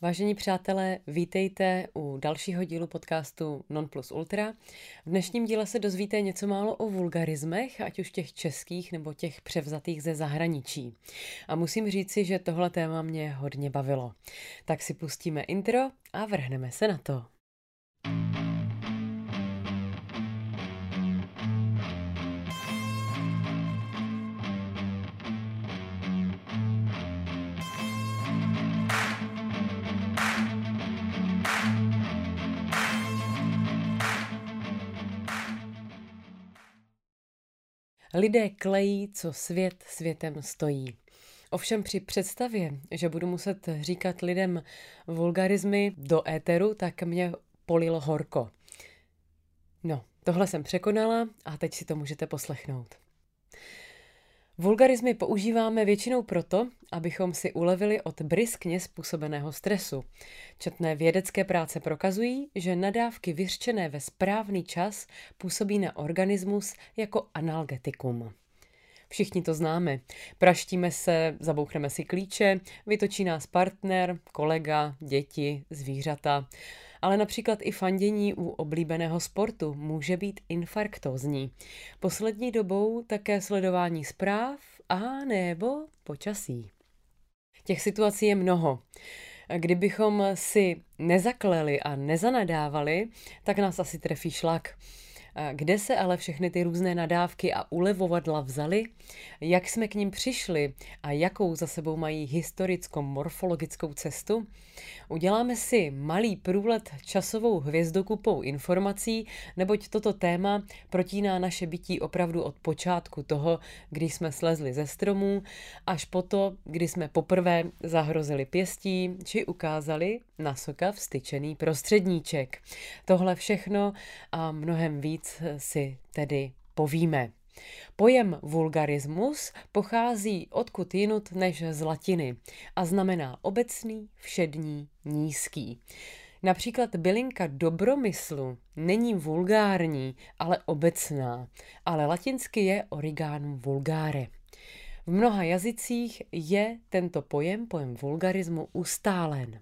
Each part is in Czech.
Vážení přátelé, vítejte u dalšího dílu podcastu Non Plus Ultra. V dnešním díle se dozvíte něco málo o vulgarismech, ať už těch českých nebo těch převzatých ze zahraničí. A musím říci, že tohle téma mě hodně bavilo. Tak si pustíme intro a vrhneme se na to. Lidé klejí, co svět světem stojí. Ovšem při představě, že budu muset říkat lidem vulgarizmy do éteru, tak mě polilo horko. No, tohle jsem překonala a teď si to můžete poslechnout. Vulgarizmy používáme většinou proto, abychom si ulevili od briskně způsobeného stresu. Četné vědecké práce prokazují, že nadávky vyřčené ve správný čas působí na organismus jako analgetikum. Všichni to známe. Praštíme se, zabouchneme si klíče, vytočí nás partner, kolega, děti, zvířata ale například i fandění u oblíbeného sportu může být infarktózní. Poslední dobou také sledování zpráv a nebo počasí. Těch situací je mnoho. Kdybychom si nezakleli a nezanadávali, tak nás asi trefí šlak. Kde se ale všechny ty různé nadávky a ulevovadla vzaly, jak jsme k ním přišli? A jakou za sebou mají historicko-morfologickou cestu, uděláme si malý průlet časovou hvězdokupou informací, neboť toto téma protíná naše bytí opravdu od počátku toho, kdy jsme slezli ze stromů, až po to, kdy jsme poprvé zahrozili pěstí, či ukázali na soka vstyčený prostředníček. Tohle všechno a mnohem víc si tedy povíme. Pojem vulgarismus pochází odkud jinut než z latiny a znamená obecný, všední, nízký. Například bylinka dobromyslu není vulgární, ale obecná, ale latinsky je origanum vulgare. V mnoha jazycích je tento pojem, pojem vulgarismu, ustálen.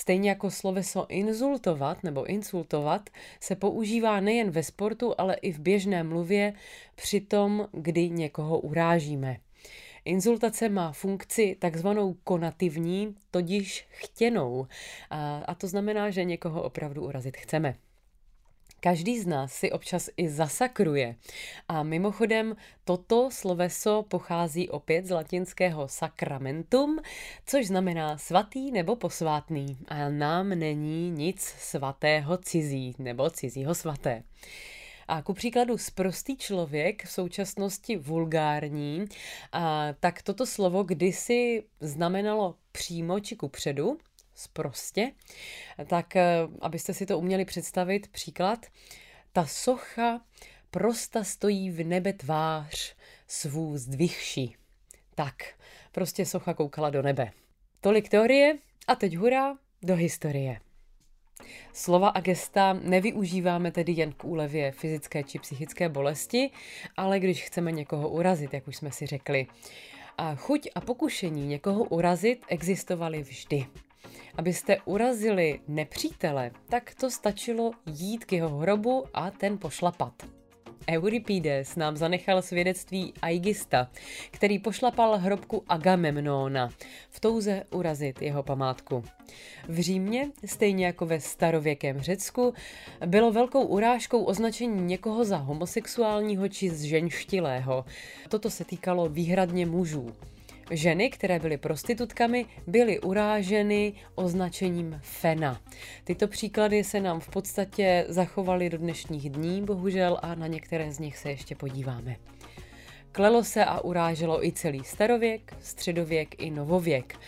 Stejně jako sloveso insultovat nebo insultovat se používá nejen ve sportu, ale i v běžné mluvě při tom, kdy někoho urážíme. Insultace má funkci takzvanou konativní, todiž chtěnou. A to znamená, že někoho opravdu urazit chceme. Každý z nás si občas i zasakruje. A mimochodem, toto sloveso pochází opět z latinského sacramentum, což znamená svatý nebo posvátný. A nám není nic svatého cizí nebo cizího svaté. A ku příkladu sprostý člověk v současnosti vulgární, a tak toto slovo kdysi znamenalo přímo či kupředu, sprostě, tak eh, abyste si to uměli představit, příklad, ta socha prosta stojí v nebe tvář svů zdvihší. Tak, prostě socha koukala do nebe. Tolik teorie a teď hurá do historie. Slova a gesta nevyužíváme tedy jen k úlevě fyzické či psychické bolesti, ale když chceme někoho urazit, jak už jsme si řekli. A chuť a pokušení někoho urazit existovaly vždy. Abyste urazili nepřítele, tak to stačilo jít k jeho hrobu a ten pošlapat. Euripides nám zanechal svědectví Aigista, který pošlapal hrobku Agamemnona v touze urazit jeho památku. V Římě, stejně jako ve starověkém Řecku, bylo velkou urážkou označení někoho za homosexuálního či zženštilého. Toto se týkalo výhradně mužů. Ženy, které byly prostitutkami, byly uráženy označením fena. Tyto příklady se nám v podstatě zachovaly do dnešních dní, bohužel, a na některé z nich se ještě podíváme. Klelo se a uráželo i celý starověk, středověk i novověk.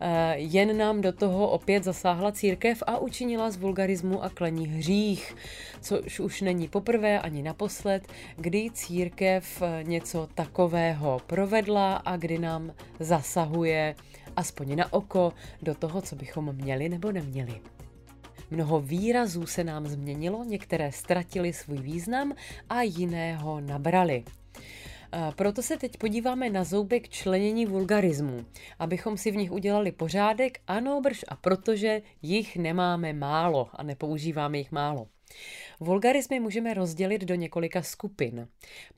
Eh, jen nám do toho opět zasáhla církev a učinila z vulgarismu a klení hřích, což už není poprvé ani naposled, kdy církev eh, něco takového provedla a kdy nám zasahuje aspoň na oko do toho, co bychom měli nebo neměli. Mnoho výrazů se nám změnilo, některé ztratili svůj význam a jiného nabrali. Proto se teď podíváme na zoubek členění vulgarismů, abychom si v nich udělali pořádek, ano, brž a protože jich nemáme málo a nepoužíváme jich málo. Vulgarismy můžeme rozdělit do několika skupin.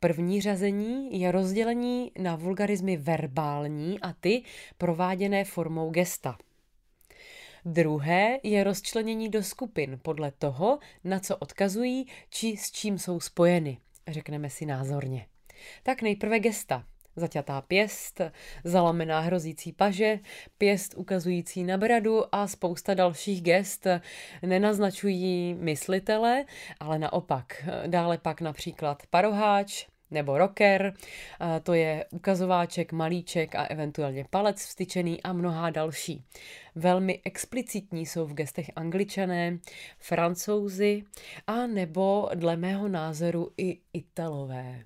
První řazení je rozdělení na vulgarismy verbální a ty prováděné formou gesta. Druhé je rozčlenění do skupin podle toho, na co odkazují či s čím jsou spojeny, řekneme si názorně. Tak nejprve gesta. Zaťatá pěst, zalomená hrozící paže, pěst ukazující na bradu a spousta dalších gest nenaznačují myslitele, ale naopak. Dále pak například paroháč, nebo rocker, to je ukazováček, malíček a eventuálně palec vstyčený a mnohá další. Velmi explicitní jsou v gestech angličané, francouzi a nebo dle mého názoru i italové.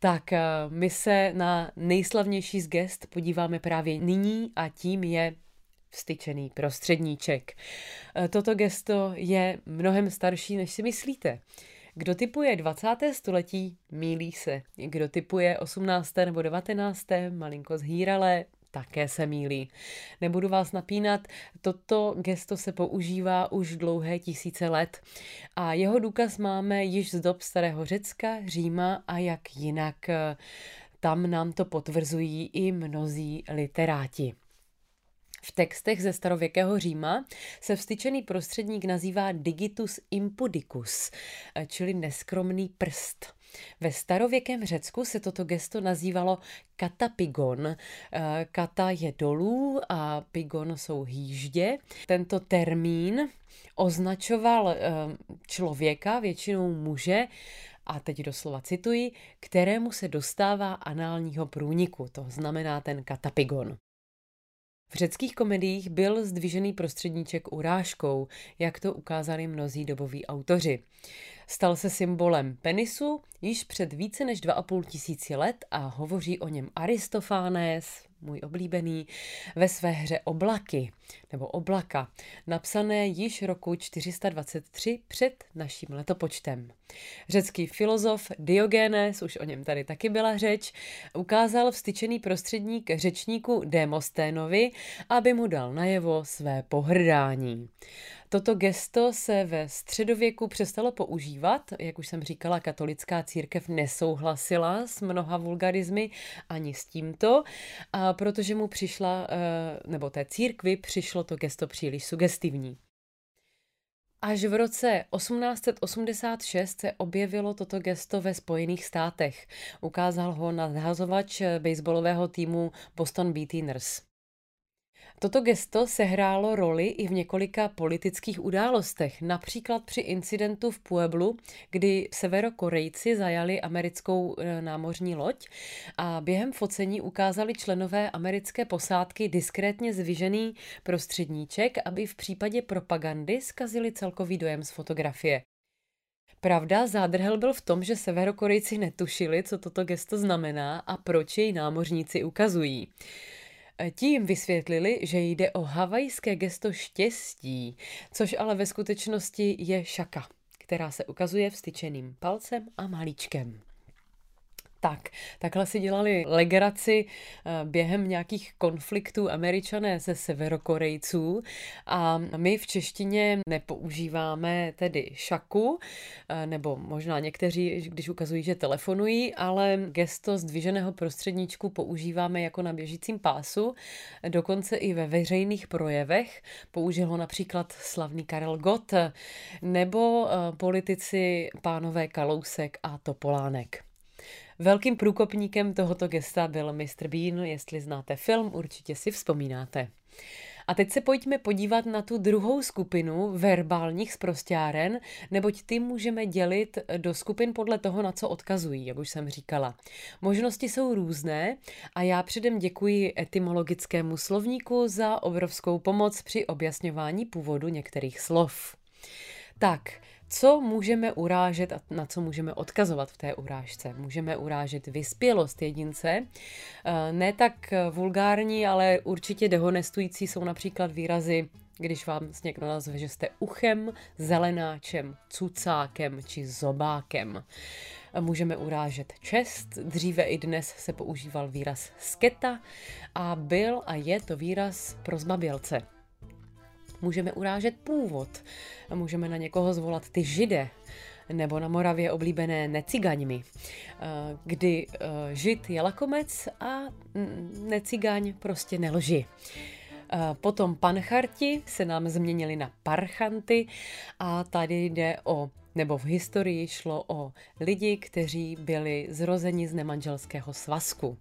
Tak my se na nejslavnější z gest podíváme právě nyní a tím je vstyčený prostředníček. Toto gesto je mnohem starší, než si myslíte. Kdo typuje 20. století, mílí se. Kdo typuje 18. nebo 19. malinko zhýralé, také se mílí. Nebudu vás napínat, toto gesto se používá už dlouhé tisíce let a jeho důkaz máme již z dob starého Řecka, Říma a jak jinak. Tam nám to potvrzují i mnozí literáti. V textech ze starověkého Říma se vstyčený prostředník nazývá digitus impudicus, čili neskromný prst. Ve starověkém Řecku se toto gesto nazývalo katapigon. Kata je dolů a pigon jsou hýždě. Tento termín označoval eh, člověka, většinou muže, a teď doslova cituji, kterému se dostává análního průniku, to znamená ten katapigon. V řeckých komediích byl zdvižený prostředníček urážkou, jak to ukázali mnozí doboví autoři. Stal se symbolem penisu již před více než 2,5 tisíci let a hovoří o něm Aristofánes, můj oblíbený, ve své hře Oblaky, nebo Oblaka, napsané již roku 423 před naším letopočtem. Řecký filozof Diogenes, už o něm tady taky byla řeč, ukázal vstyčený prostředník řečníku Demosténovi, aby mu dal najevo své pohrdání. Toto gesto se ve středověku přestalo používat, jak už jsem říkala, katolická církev nesouhlasila s mnoha vulgarizmy ani s tímto, a protože mu přišla, eh, nebo té církvi přišlo to gesto příliš sugestivní. Až v roce 1886 se objevilo toto gesto ve Spojených státech. Ukázal ho nadhazovač baseballového týmu Boston Beatiners. Toto gesto sehrálo roli i v několika politických událostech, například při incidentu v Pueblu, kdy severokorejci zajali americkou e, námořní loď a během focení ukázali členové americké posádky diskrétně zvyžený prostředníček, aby v případě propagandy skazili celkový dojem z fotografie. Pravda, zádrhel byl v tom, že severokorejci netušili, co toto gesto znamená a proč jej námořníci ukazují. Tím vysvětlili, že jde o havajské gesto štěstí, což ale ve skutečnosti je šaka, která se ukazuje vstyčeným palcem a malíčkem. Tak, takhle si dělali legraci eh, během nějakých konfliktů američané se severokorejců a my v češtině nepoužíváme tedy šaku, eh, nebo možná někteří, když ukazují, že telefonují, ale gesto zdviženého prostředníčku používáme jako na běžícím pásu, dokonce i ve veřejných projevech. Použil ho například slavný Karel Gott nebo eh, politici pánové Kalousek a Topolánek. Velkým průkopníkem tohoto gesta byl Mr. Bean, jestli znáte film, určitě si vzpomínáte. A teď se pojďme podívat na tu druhou skupinu verbálních sprostáren, neboť ty můžeme dělit do skupin podle toho, na co odkazují, jak už jsem říkala. Možnosti jsou různé a já předem děkuji etymologickému slovníku za obrovskou pomoc při objasňování původu některých slov. Tak, Co můžeme urážet a na co můžeme odkazovat v té urážce? Můžeme urážet vyspělost jedince, eh, ne tak vulgární, ale určitě dehonestující jsou například výrazy když vám někdo nazve, že jste uchem, zelenáčem, cucákem či zobákem. Můžeme urážet čest, dříve i dnes se používal výraz sketa a byl a je to výraz pro zbabělce. Můžeme urážet původ, můžeme na někoho zvolat ty žide, nebo na Moravě oblíbené necigaňmi, kdy eh, žid je lakomec a necigaň prostě nelži. Eh, potom pancharti se nám změnili na parchanty a tady jde o nebo v historii šlo o lidi, kteří byli zrozeni z nemanželského svazku.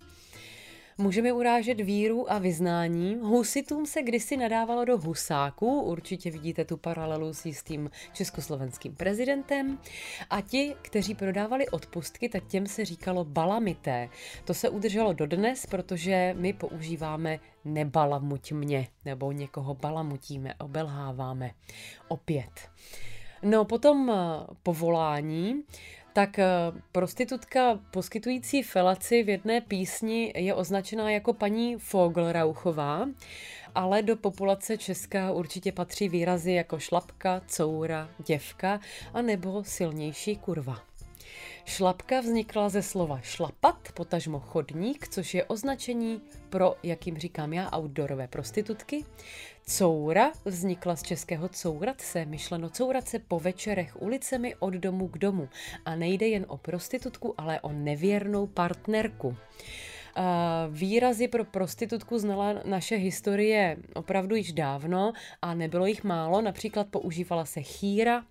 Můžeme urážet víru a vyznání. Husitům se kdysi nadávalo do husáků, určitě vidíte tu paralelu s jistým československým prezidentem. A ti, kteří prodávali odpustky, tak těm se říkalo balamité. To se udrželo dodnes, protože my používáme nebalamuť mě, nebo někoho balamutíme, obelháváme. Opět. No potom eh, povolání, tak eh, prostitutka poskytující felaci v jedné písni je označená jako paní Fogelrauchová, ale do populace česká určitě patří výrazy jako šlapka, coura, děvka a nebo silnější kurva. Šlapka vznikla ze slova šlapat, potažmo chodník, což je označení pro, jak jim říkám já, outdoorové prostitutky. Coura vznikla z českého courat se, myšleno courat se po večerech ulicemi od domu k domu. A nejde jen o prostitutku, ale o nevěrnou partnerku. Výrazy pro prostitutku znala naše historie opravdu již dávno a nebylo jich málo. Například používala se chýra,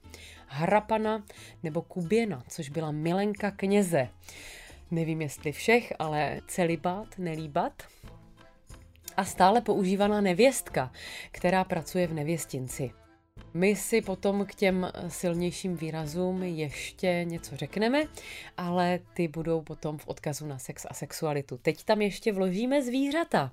hrapana nebo kuběna, což byla milenka kněze. Nevím, jestli všech, ale celibát, nelíbat. A stále používaná nevěstka, která pracuje v nevěstinci. My si potom k těm silnějším výrazům ještě něco řekneme, ale ty budou potom v odkazu na sex a sexualitu. Teď tam ještě vložíme zvířata.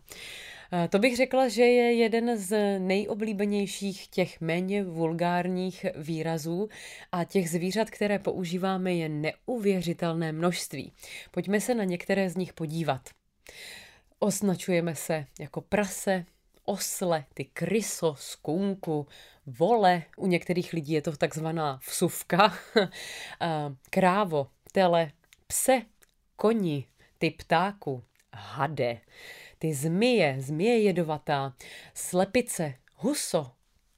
To bych řekla, že je jeden z nejoblíbenějších těch méně vulgárních výrazů a těch zvířat, které používáme, je neuvěřitelné množství. Pojďme se na některé z nich podívat. Označujeme se jako prase, osle, ty kryso, skunku, vole, u některých lidí je to takzvaná vsuvka, krávo, tele, pse, koni, ty ptáku, hade, ty zmije, zmije jedovatá, slepice, huso,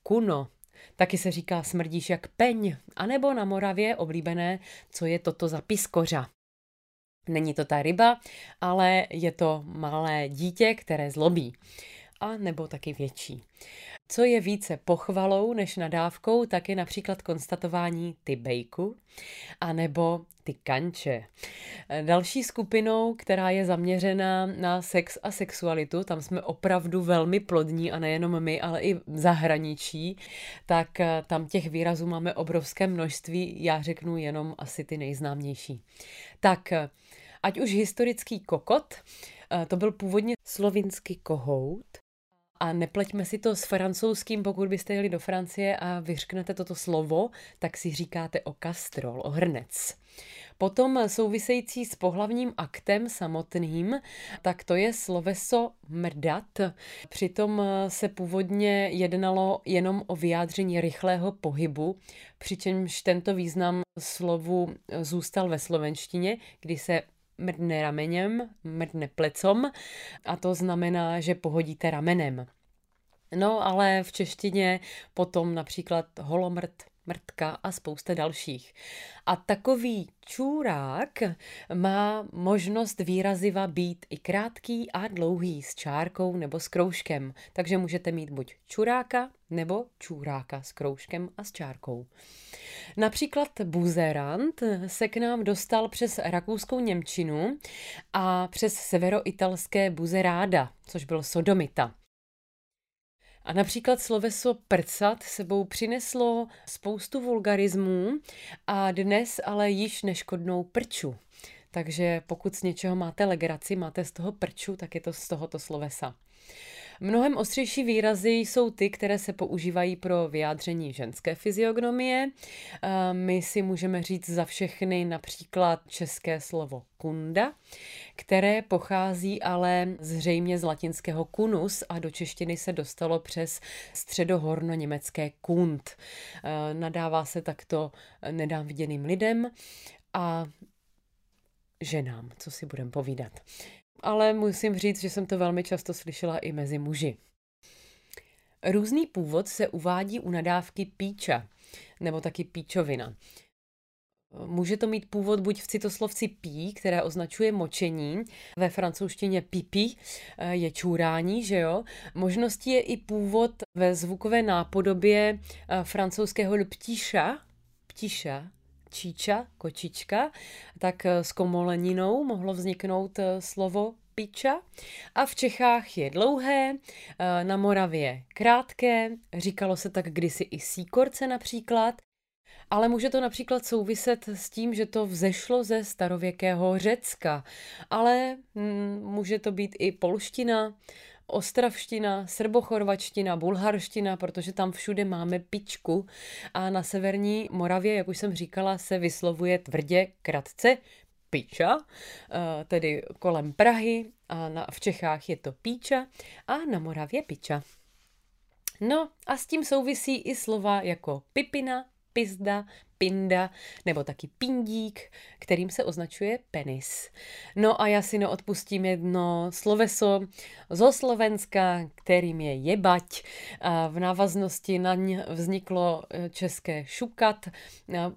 kuno, taky se říká smrdíš jak peň, anebo na Moravě oblíbené, co je toto za piskořa. Není to ta ryba, ale je to malé dítě, které zlobí. A nebo taky větší. Co je více pochvalou než nadávkou, tak je například konstatování ty bejku, anebo ty kanče. Další skupinou, která je zaměřená na sex a sexualitu, tam jsme opravdu velmi plodní a nejenom my, ale i zahraničí, tak eh, tam těch výrazů máme obrovské množství, já řeknu jenom asi ty nejznámější. Tak eh, ať už historický kokot, eh, to byl původně slovinský kohout, a nepleťme si to s francouzským, pokud byste jeli do Francie a vyřknete toto slovo, tak si říkáte o kastrol, o hrnec. Potom související s pohlavním aktem samotným, tak to je sloveso mrdat. Přitom se původně jednalo jenom o vyjádření rychlého pohybu, přičemž tento význam slovu zůstal ve slovenštině, kdy se mrdne ramenem, mrdne plecom a to znamená, že pohodíte ramenem. No ale v češtině potom například holomrt, mrtka a spousta dalších. A takový čůrák má možnost výraziva být i krátký a dlouhý s čárkou nebo s kroužkem. Takže můžete mít buď čuráka nebo čůráka s kroužkem a s čárkou. Například buzerant se k nám dostal přes rakouskou Němčinu a přes severoitalské buzeráda, což byl sodomita. A například sloveso prcat sebou přineslo spoustu vulgarismů a dnes ale již neškodnou prču. Takže pokud z něčeho máte legraci, máte z toho prču, tak je to z tohoto slovesa. Mnohem ostřejší výrazy jsou ty, které se používají pro vyjádření ženské fyziognomie. My si můžeme říct za všechny například české slovo kunda, které pochází ale zřejmě z latinského kunus a do češtiny se dostalo přes středohorno-německé kund. Nadává se takto nedám viděným lidem a ženám, co si budem povídat ale musím říct, že jsem to velmi často slyšela i mezi muži. Různý původ se uvádí u nadávky píča, nebo taky píčovina. Může to mít původ buď v citoslovci pí, které označuje močení, ve francouzštině pipi eh, je čůrání, že jo. Možností je i původ ve zvukové nápodobě eh, francouzského ptíša, ptíša, číča, kočička, tak eh, s komoleninou mohlo vzniknout eh, slovo piča. A v Čechách je dlouhé, eh, na Moravě krátké, říkalo se tak kdysi i síkorce například, ale může to například souviset s tím, že to vzešlo ze starověkého Řecka, ale hm, může to být i polština, ostravština, srbochorvačtina, bulharština, protože tam všude máme pičku a na severní Moravě, jak už jsem říkala, se vyslovuje tvrdě kratce píča, eh, tedy kolem Prahy a na, v Čechách je to píča a na Moravě piča. No a s tím souvisí i slova jako pipina, pizda, pinda nebo taky pindík, kterým se označuje penis. No a já si neodpustím jedno sloveso zo Slovenska, kterým je jebať. A v návaznosti na ň vzniklo e, české šukat,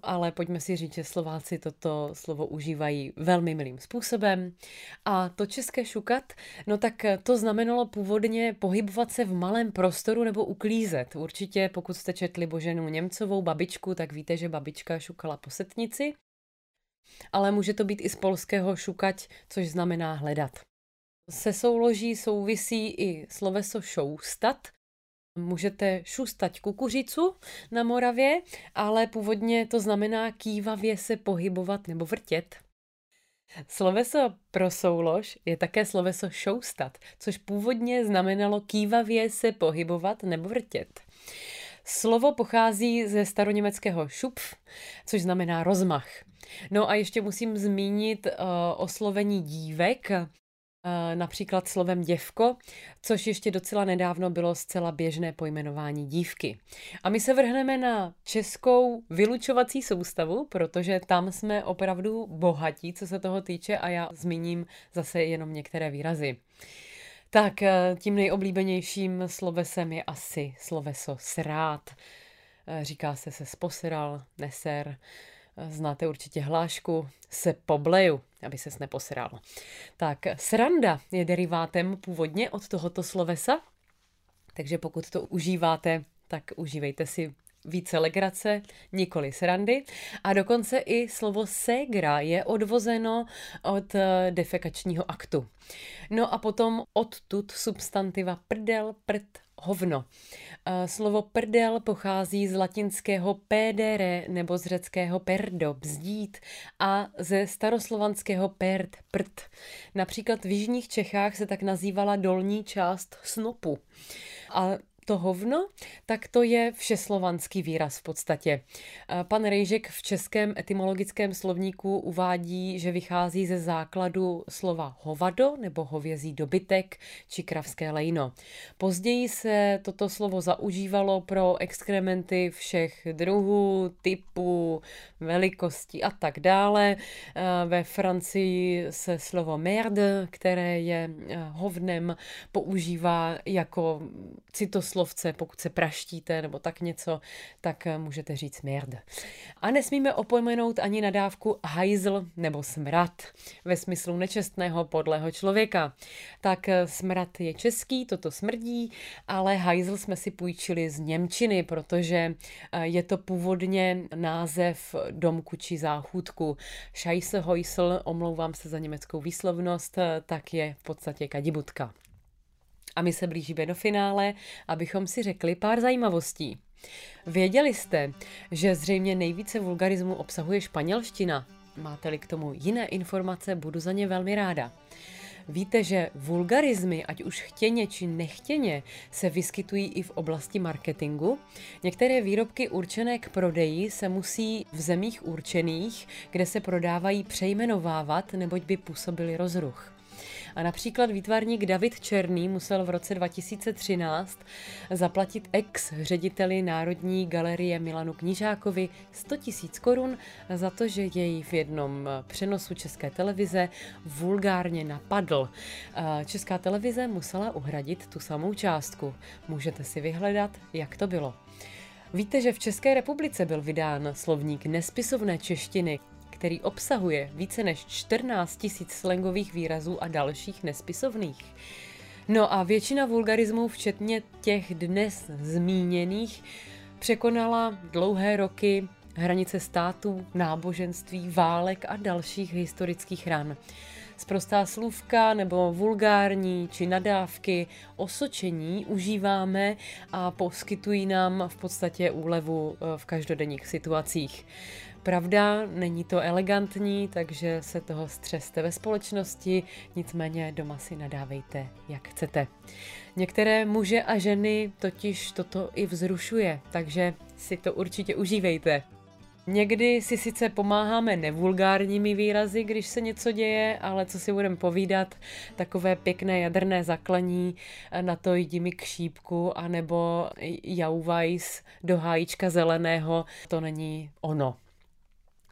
ale pojďme si říct, že Slováci toto slovo užívají velmi milým způsobem. A to české šukat, no tak to znamenalo původně pohybovat se v malém prostoru nebo uklízet. Určitě, pokud jste četli Boženu Němcovou babičku, tak víte, že babička babička šukala po setnici, ale může to být i z polského šukať, což znamená hledat. Se souloží souvisí i sloveso šoustat. Můžete šustať kukuřicu na Moravě, ale původně to znamená kývavě se pohybovat nebo vrtět. Sloveso pro soulož je také sloveso šoustat, což původně znamenalo kývavě se pohybovat nebo vrtět. Slovo pochází ze staroněmeckého šupf, což znamená rozmach. No a ještě musím zmínit uh, oslovení dívek, uh, například slovem děvko, což ještě docela nedávno bylo zcela běžné pojmenování dívky. A my se vrhneme na českou vylučovací soustavu, protože tam jsme opravdu bohatí, co se toho týče a já zmíním zase jenom některé výrazy. Tak eh, tím nejoblíbenějším slovesem je asi sloveso srát. Eh, říká se se sposral, neser. Eh, znáte určitě hlášku se pobleju, aby ses neposral. Tak sranda je derivátem původně od tohoto slovesa, takže pokud to užíváte, tak užívejte si více legrace, nikoli srandy. A dokonce i slovo ségra je odvozeno od eh, defekačního aktu. No a potom odtud substantiva prdel, prd, hovno. Eh, slovo prdel pochází z latinského pedere nebo z řeckého perdo, bzdít a ze staroslovanského perd, prd. Například v jižních Čechách se tak nazývala dolní část snopu. A to hovno, tak to je všeslovanský výraz v podstatě. Pan Rejžek v českém etymologickém slovníku uvádí, že vychází ze základu slova hovado nebo hovězí dobytek či kravské lejno. Později se toto slovo zaužívalo pro exkrementy všech druhů, typů, velikostí a tak dále. Ve Francii se slovo merde, které je hovnem, používá jako citoslovo slovce, pokud se praštíte nebo tak něco, tak eh, můžete říct merd. A nesmíme opomenout ani nadávku hajzl nebo smrad ve smyslu nečestného podlého člověka. Tak eh, smrad je český, toto smrdí, ale hajzl jsme si půjčili z Němčiny, protože eh, je to původně název domku či záchůdku. Scheisse omlouvám se za německou výslovnost, tak je v podstatě kadibutka. A my se blížíme do finále, abychom si řekli pár zajímavostí. Věděli jste, že zřejmě nejvíce vulgarismu obsahuje španělština? Máte-li k tomu jiné informace, budu za ně velmi ráda. Víte, že vulgarizmy, ať už chtěně či nechtěně, se vyskytují i v oblasti marketingu? Některé výrobky určené k prodeji se musí v zemích určených, kde se prodávají, přejmenovávat, neboť by působily rozruch. A například výtvarník David Černý musel v roce 2013 zaplatit ex-řediteli Národní galerie Milanu Knížákovi 100 000 korun za to, že jej v jednom přenosu České televize vulgárně napadl. Česká televize musela uhradit tu samou částku. Můžete si vyhledat, jak to bylo. Víte, že v České republice byl vydán slovník nespisovné češtiny, který obsahuje více než 14 tisíc slangových výrazů a dalších nespisovných. No a většina vulgarismů, včetně těch dnes zmíněných, překonala dlouhé roky hranice států, náboženství, válek a dalších historických ran. Sprostá slůvka nebo vulgární či nadávky, osočení užíváme a poskytují nám v podstatě úlevu eh, v každodenních situacích. Pravda, není to elegantní, takže se toho střeste ve společnosti, nicméně doma si nadávejte, jak chcete. Některé muže a ženy totiž toto i vzrušuje, takže si to určitě užívejte. Někdy si sice pomáháme nevulgárními výrazy, když se něco děje, ale co si budeme povídat, takové pěkné jaderné zaklaní na to jdi mi k šípku, anebo jauvajs do hájíčka zeleného, to není ono.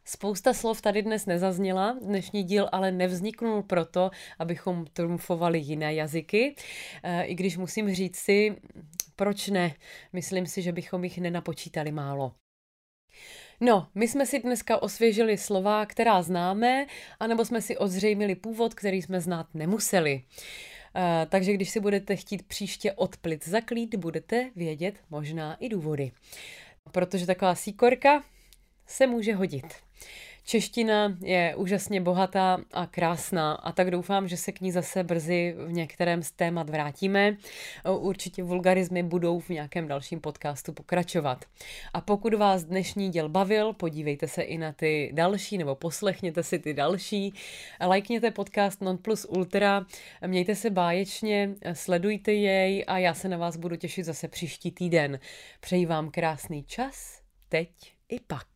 Spousta slov tady dnes nezazněla, dnešní díl ale nevzniknul proto, abychom trumfovali jiné jazyky, e, i když musím říct si, proč ne, myslím si, že bychom jich nenapočítali málo. No, my jsme si dneska osvěžili slova, která známe, anebo jsme si ozřejmili původ, který jsme znát nemuseli. Uh, takže když si budete chtít příště odplit zaklít, budete vědět možná i důvody. Protože taková síkorka se může hodit. Čeština je úžasně bohatá a krásná a tak doufám, že se k ní zase brzy v některém z témat vrátíme. Určitě vulgarizmy budou v nějakém dalším podcastu pokračovat. A pokud vás dnešní děl bavil, podívejte se i na ty další nebo poslechněte si ty další. Lajkněte podcast Non Plus Ultra, mějte se báječně, sledujte jej a já se na vás budu těšit zase příští týden. Přeji vám krásný čas, teď i pak.